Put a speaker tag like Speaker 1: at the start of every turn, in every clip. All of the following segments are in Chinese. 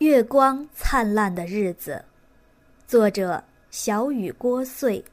Speaker 1: 月光灿烂的日子，作者小雨郭穗。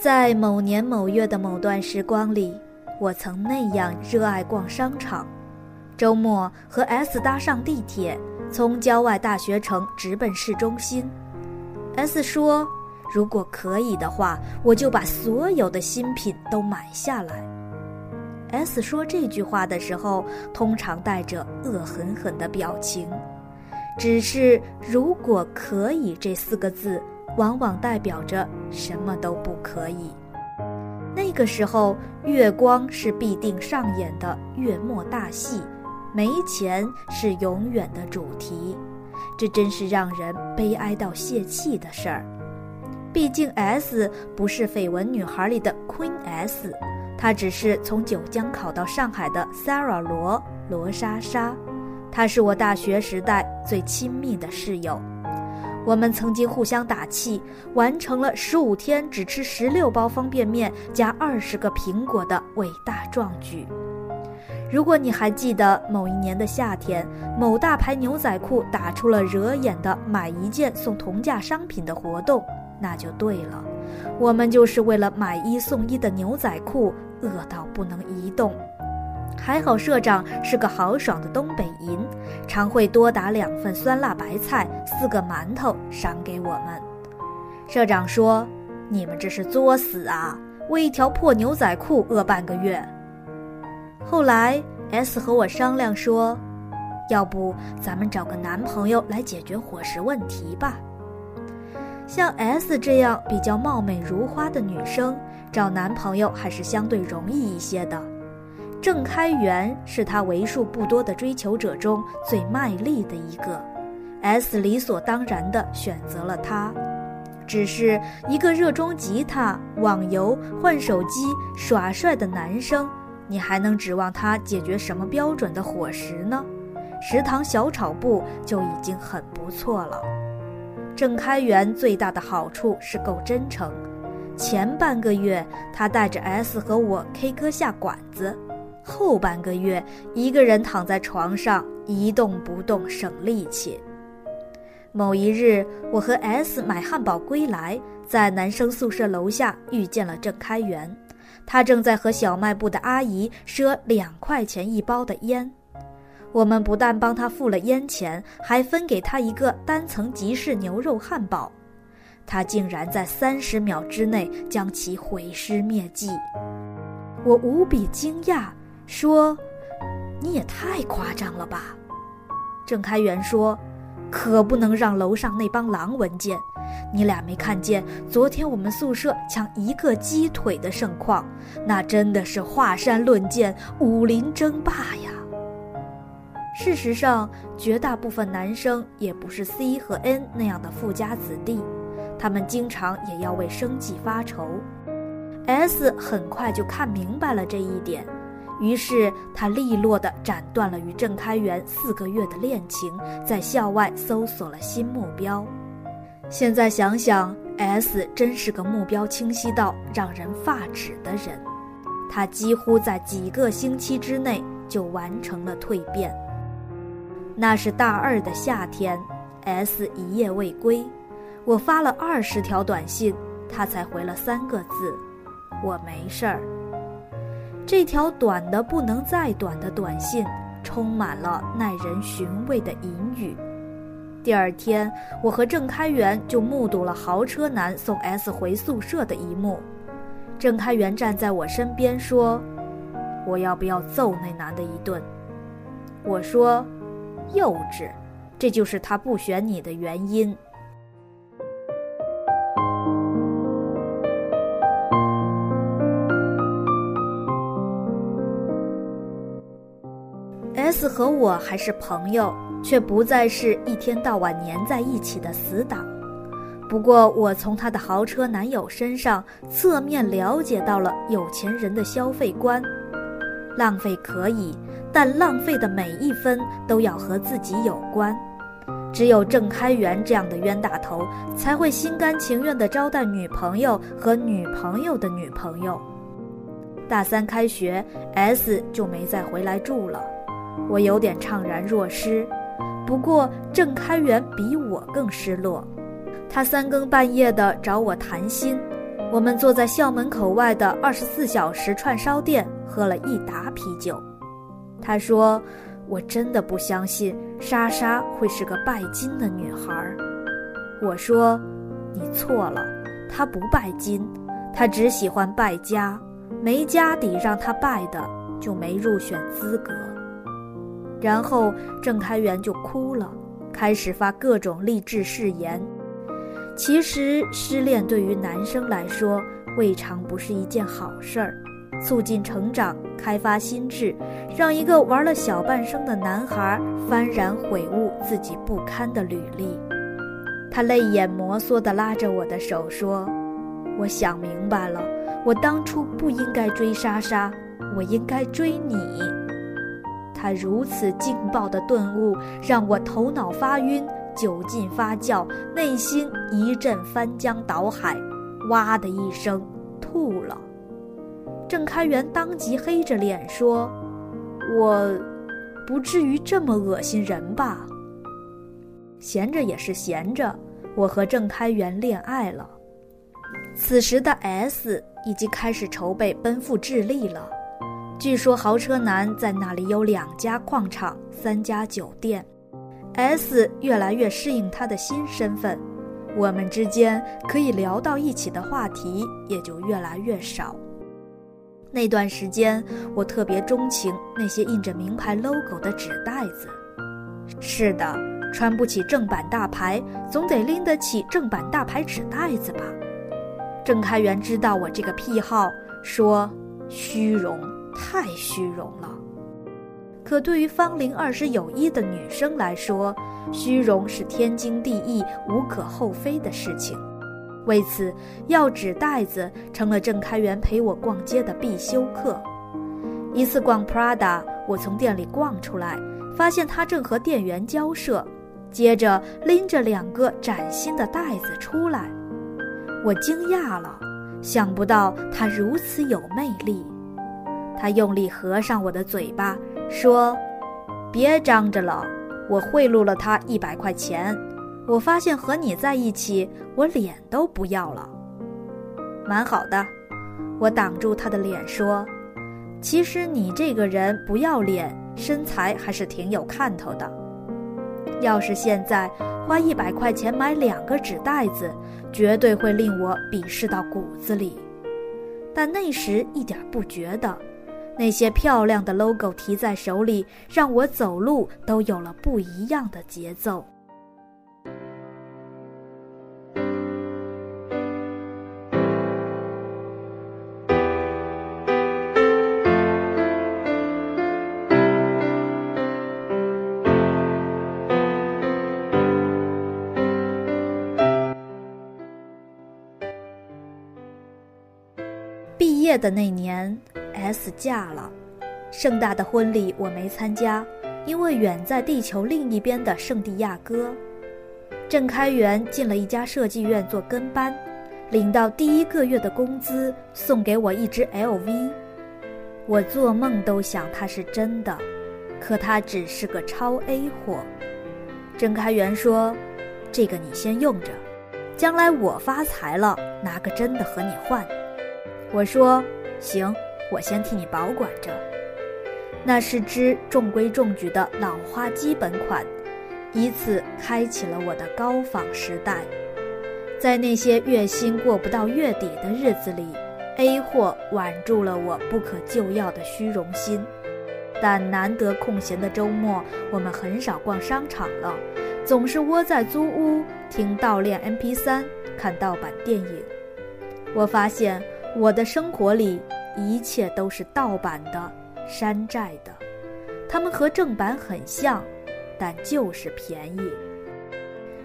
Speaker 1: 在某年某月的某段时光里，我曾那样热爱逛商场。周末和 S 搭上地铁，从郊外大学城直奔市中心。S 说：“如果可以的话，我就把所有的新品都买下来。”S 说这句话的时候，通常带着恶狠狠的表情。只是“如果可以”这四个字。往往代表着什么都不可以。那个时候，月光是必定上演的月末大戏，没钱是永远的主题。这真是让人悲哀到泄气的事儿。毕竟 S 不是绯闻女孩里的 Queen S，她只是从九江考到上海的 Sarah 罗罗莎莎。她是我大学时代最亲密的室友。我们曾经互相打气，完成了十五天只吃十六包方便面加二十个苹果的伟大壮举。如果你还记得某一年的夏天，某大牌牛仔裤打出了惹眼的买一件送同价商品的活动，那就对了。我们就是为了买一送一的牛仔裤，饿到不能移动。还好社长是个豪爽的东北银，常会多打两份酸辣白菜、四个馒头赏给我们。社长说：“你们这是作死啊，为一条破牛仔裤饿半个月。”后来 S 和我商量说：“要不咱们找个男朋友来解决伙食问题吧？”像 S 这样比较貌美如花的女生，找男朋友还是相对容易一些的。郑开元是他为数不多的追求者中最卖力的一个，S 理所当然地选择了他。只是一个热衷吉他、网游、换手机、耍帅的男生，你还能指望他解决什么标准的伙食呢？食堂小炒部就已经很不错了。郑开元最大的好处是够真诚，前半个月他带着 S 和我 K 歌下馆子。后半个月，一个人躺在床上一动不动，省力气。某一日，我和 S 买汉堡归来，在男生宿舍楼下遇见了郑开元，他正在和小卖部的阿姨赊两块钱一包的烟。我们不但帮他付了烟钱，还分给他一个单层吉士牛肉汉堡，他竟然在三十秒之内将其毁尸灭迹，我无比惊讶。说：“你也太夸张了吧！”郑开元说：“可不能让楼上那帮狼闻见。你俩没看见昨天我们宿舍抢一个鸡腿的盛况？那真的是华山论剑，武林争霸呀！”事实上，绝大部分男生也不是 C 和 N 那样的富家子弟，他们经常也要为生计发愁。S 很快就看明白了这一点。于是他利落地斩断了与郑开元四个月的恋情，在校外搜索了新目标。现在想想，S 真是个目标清晰到让人发指的人。他几乎在几个星期之内就完成了蜕变。那是大二的夏天，S 一夜未归，我发了二十条短信，他才回了三个字：“我没事儿。”这条短的不能再短的短信，充满了耐人寻味的隐语。第二天，我和郑开元就目睹了豪车男送 S 回宿舍的一幕。郑开元站在我身边说：“我要不要揍那男的一顿？”我说：“幼稚，这就是他不选你的原因。” S 和我还是朋友，却不再是一天到晚黏在一起的死党。不过，我从他的豪车男友身上侧面了解到了有钱人的消费观：浪费可以，但浪费的每一分都要和自己有关。只有郑开元这样的冤大头，才会心甘情愿地招待女朋友和女朋友的女朋友。大三开学，S 就没再回来住了，我有点怅然若失。不过郑开元比我更失落，他三更半夜的找我谈心。我们坐在校门口外的二十四小时串烧店，喝了一打啤酒。他说：“我真的不相信莎莎会是个拜金的女孩。”我说：“你错了，她不拜金，她只喜欢败家，没家底让她拜的就没入选资格。”然后郑开元就哭了，开始发各种励志誓言。其实失恋对于男生来说未尝不是一件好事儿，促进成长、开发心智，让一个玩了小半生的男孩幡然悔悟自己不堪的履历。他泪眼摩挲地拉着我的手说：“我想明白了，我当初不应该追莎莎，我应该追你。”他如此劲爆的顿悟，让我头脑发晕。酒劲发酵，内心一阵翻江倒海，哇的一声吐了。郑开元当即黑着脸说：“我，不至于这么恶心人吧？”闲着也是闲着，我和郑开元恋爱了。此时的 S 已经开始筹备奔赴智利了，据说豪车男在那里有两家矿场、三家酒店。S 越来越适应他的新身份，我们之间可以聊到一起的话题也就越来越少。那段时间，我特别钟情那些印着名牌 logo 的纸袋子。是的，穿不起正版大牌，总得拎得起正版大牌纸袋子吧？郑开元知道我这个癖好，说：“虚荣，太虚荣了。”可对于芳龄二十有一的女生来说，虚荣是天经地义、无可厚非的事情。为此，要纸袋子成了郑开元陪我逛街的必修课。一次逛 Prada，我从店里逛出来，发现他正和店员交涉，接着拎着两个崭新的袋子出来。我惊讶了，想不到他如此有魅力。他用力合上我的嘴巴。说：“别张着了，我贿赂了他一百块钱。我发现和你在一起，我脸都不要了。蛮好的。”我挡住他的脸说：“其实你这个人不要脸，身材还是挺有看头的。要是现在花一百块钱买两个纸袋子，绝对会令我鄙视到骨子里。但那时一点不觉得。”那些漂亮的 logo 提在手里，让我走路都有了不一样的节奏。毕业的那年。S 嫁了，盛大的婚礼我没参加，因为远在地球另一边的圣地亚哥。郑开元进了一家设计院做跟班，领到第一个月的工资，送给我一只 LV。我做梦都想它是真的，可它只是个超 A 货。郑开元说：“这个你先用着，将来我发财了，拿个真的和你换。”我说：“行。”我先替你保管着，那是只中规中矩的老花基本款，以此开启了我的高仿时代。在那些月薪过不到月底的日子里，A 货挽住了我不可救药的虚荣心。但难得空闲的周末，我们很少逛商场了，总是窝在租屋听盗链 MP3，看盗版电影。我发现我的生活里。一切都是盗版的、山寨的，它们和正版很像，但就是便宜。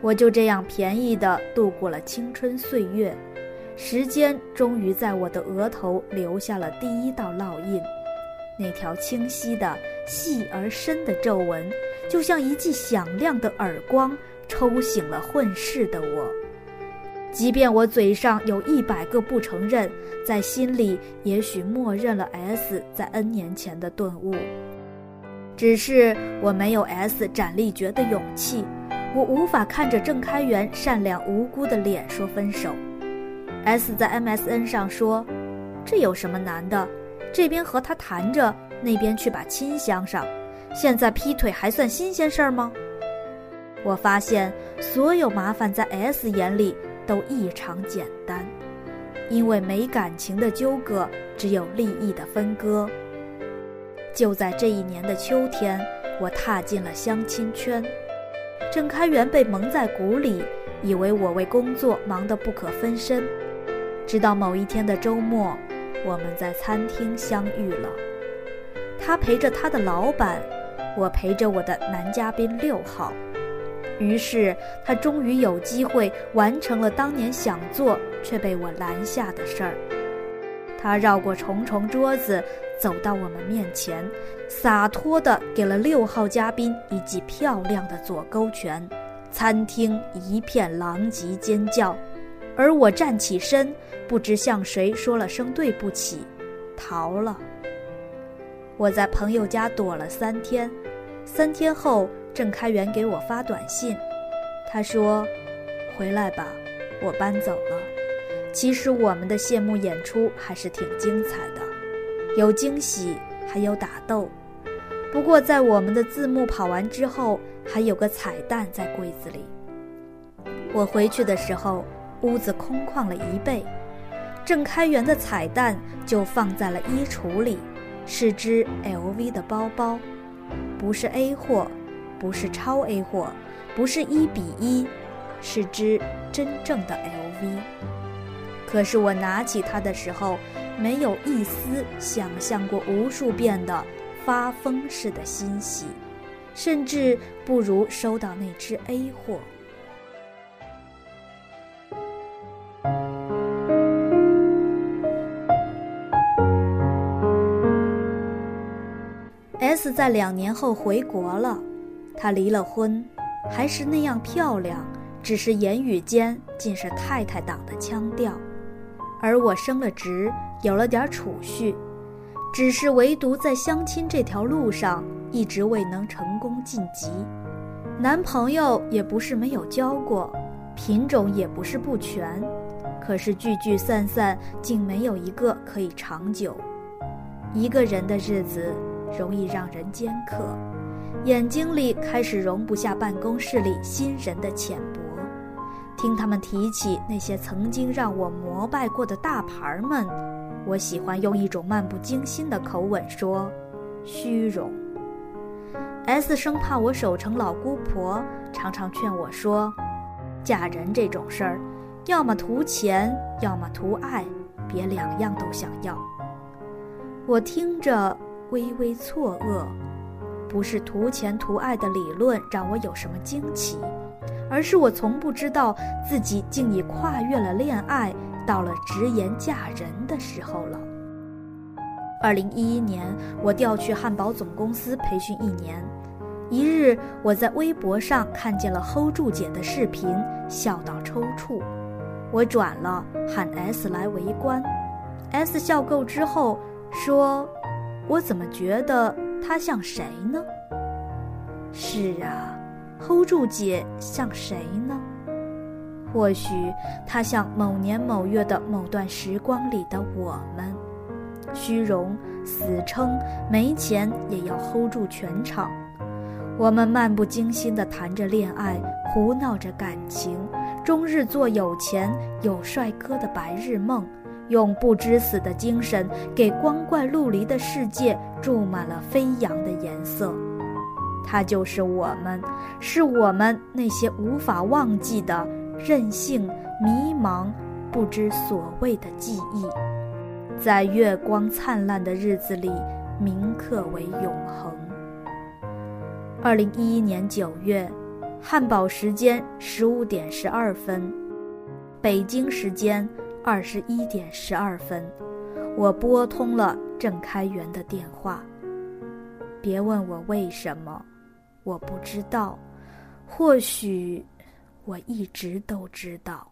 Speaker 1: 我就这样便宜的度过了青春岁月，时间终于在我的额头留下了第一道烙印，那条清晰的、细而深的皱纹，就像一记响亮的耳光，抽醒了混世的我。即便我嘴上有一百个不承认，在心里也许默认了 S 在 N 年前的顿悟。只是我没有 S 斩立决的勇气，我无法看着郑开元善良无辜的脸说分手。S 在 MSN 上说：“这有什么难的？这边和他谈着，那边去把亲相上，现在劈腿还算新鲜事儿吗？”我发现所有麻烦在 S 眼里都异常简单，因为没感情的纠葛，只有利益的分割。就在这一年的秋天，我踏进了相亲圈。郑开元被蒙在鼓里，以为我为工作忙得不可分身。直到某一天的周末，我们在餐厅相遇了。他陪着他的老板，我陪着我的男嘉宾六号。于是他终于有机会完成了当年想做却被我拦下的事儿。他绕过重重桌子。走到我们面前，洒脱地给了六号嘉宾一记漂亮的左勾拳，餐厅一片狼藉尖叫，而我站起身，不知向谁说了声对不起，逃了。我在朋友家躲了三天，三天后，郑开元给我发短信，他说：“回来吧，我搬走了。”其实我们的谢幕演出还是挺精彩的。有惊喜，还有打斗。不过，在我们的字幕跑完之后，还有个彩蛋在柜子里。我回去的时候，屋子空旷了一倍。郑开元的彩蛋就放在了衣橱里，是只 LV 的包包，不是 A 货，不是超 A 货，不是一比一，是只真正的 LV。可是我拿起它的时候。没有一丝想象过无数遍的发疯似的欣喜，甚至不如收到那只 A 货。S 在两年后回国了，她离了婚，还是那样漂亮，只是言语间尽是太太党的腔调。而我升了职，有了点储蓄，只是唯独在相亲这条路上一直未能成功晋级。男朋友也不是没有交过，品种也不是不全，可是聚聚散散，竟没有一个可以长久。一个人的日子容易让人尖刻，眼睛里开始容不下办公室里新人的浅薄。听他们提起那些曾经让我膜拜过的大牌们，我喜欢用一种漫不经心的口吻说：“虚荣。”S 生怕我守成老姑婆，常常劝我说：“嫁人这种事儿，要么图钱，要么图爱，别两样都想要。”我听着微微错愕，不是图钱图爱的理论让我有什么惊奇。而是我从不知道自己竟已跨越了恋爱，到了直言嫁人的时候了。二零一一年，我调去汉堡总公司培训一年。一日，我在微博上看见了 Hold 住姐的视频，笑到抽搐。我转了，喊 S 来围观。S 笑够之后说：“我怎么觉得他像谁呢？”是啊。hold 住姐像谁呢？或许她像某年某月的某段时光里的我们，虚荣、死撑、没钱也要 hold 住全场。我们漫不经心地谈着恋爱，胡闹着感情，终日做有钱有帅哥的白日梦，用不知死的精神给光怪陆离的世界注满了飞扬的颜色。它就是我们，是我们那些无法忘记的任性、迷茫、不知所谓的记忆，在月光灿烂的日子里铭刻为永恒。二零一一年九月，汉堡时间十五点十二分，北京时间二十一点十二分，我拨通了郑开元的电话。别问我为什么。我不知道，或许我一直都知道。